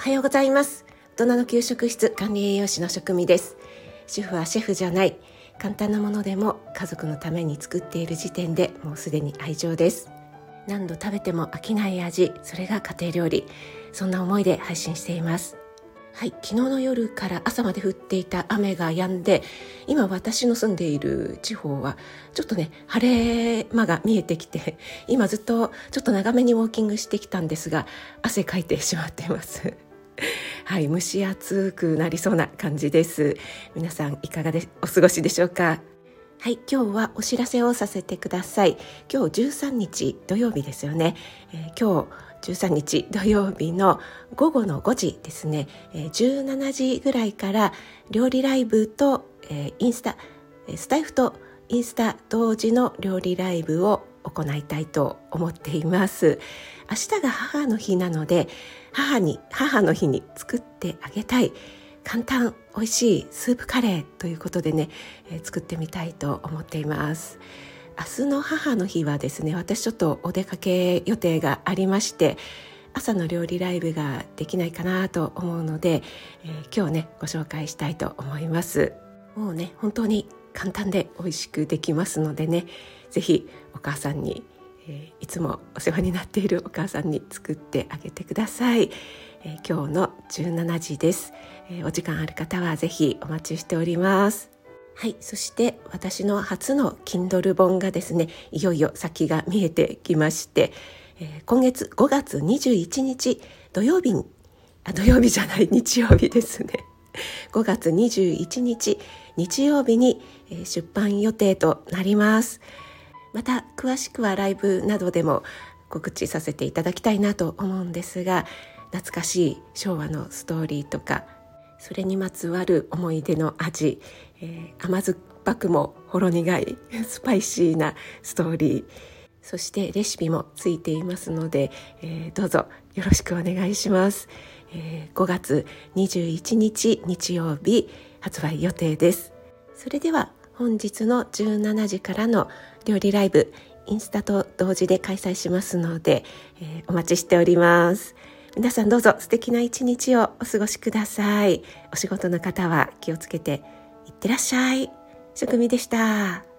おはようございます。大人の給食室管理栄養士の職味です。主婦はシェフじゃない。簡単なものでも家族のために作っている時点でもうすでに愛情です。何度食べても飽きない味それが家庭料理。そんな思いで配信しています。はい昨日の夜から朝まで降っていた雨が止んで今私の住んでいる地方はちょっとね晴れ間が見えてきて今ずっとちょっと長めにウォーキングしてきたんですが汗かいてしまっています。はい蒸し暑くなりそうな感じです皆さんいかがでお過ごしでしょうか？はい、今日はお知らせをさせてください。今日13日土曜日ですよね。えー、今日13日土曜日の午後の5時ですね、えー、17時ぐらいから料理ライブと、えー、インスタ、スタイフとインスタ同時の料理ライブを行いたいと思っています。明日が母の日なので、母に、母の日に作ってあげたい。簡単美味しいスープカレーということでね、えー、作ってみたいと思っています明日の母の日はですね私ちょっとお出かけ予定がありまして朝の料理ライブができないかなと思うので、えー、今日ねご紹介したいと思いますもうね本当に簡単で美味しくできますのでね是非お母さんに、えー、いつもお世話になっているお母さんに作ってあげてくださいえー、今日の17時です、えー、お時間ある方はぜひお待ちしておりますはい。そして私の初の Kindle 本がですね、いよいよ先が見えてきまして、えー、今月5月21日土曜日に、あ、土曜日じゃない、日曜日ですね。5月21日日曜日に、出版予定となります。また詳しくはライブなどでも告知させていただきたいなと思うんですが、懐かしい昭和のストーリーとかそれにまつわる思い出の味、えー、甘酸っぱくもほろ苦いスパイシーなストーリーそしてレシピもついていますので、えー、どうぞよろしくお願いします、えー、5月21日日曜日発売予定ですそれでは本日の17時からの料理ライブインスタと同時で開催しますので、えー、お待ちしております皆さんどうぞ素敵な一日をお過ごしください。お仕事の方は気をつけていってらっしゃい。職味でした。